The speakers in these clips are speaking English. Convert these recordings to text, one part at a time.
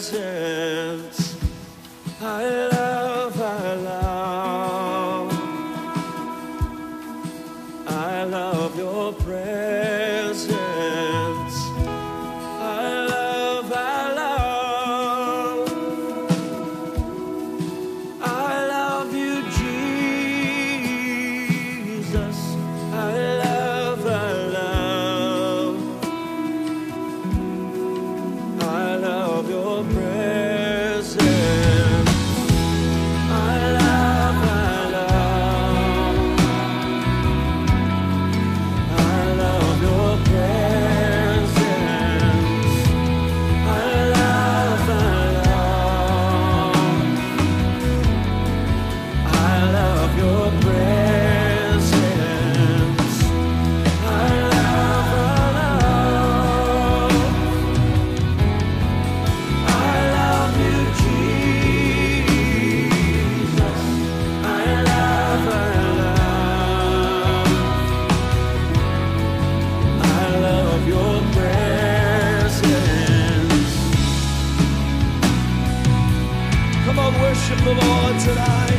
presence. I love, I love, I love your presence. tonight.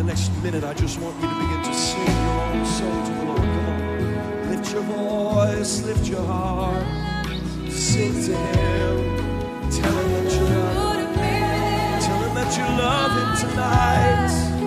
the next minute, I just want you to begin to sing your own song to the Lord. Come on. Lift your voice, lift your heart. Sing to Him. Tell Him that you love Him. Tell Him that you love Him tonight.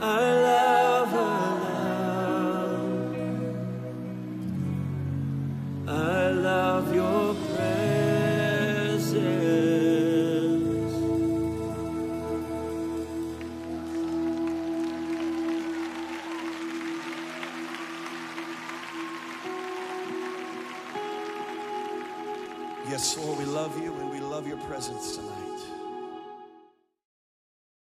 love. I love your presence. Yes, Lord, we love you and we love your presence tonight.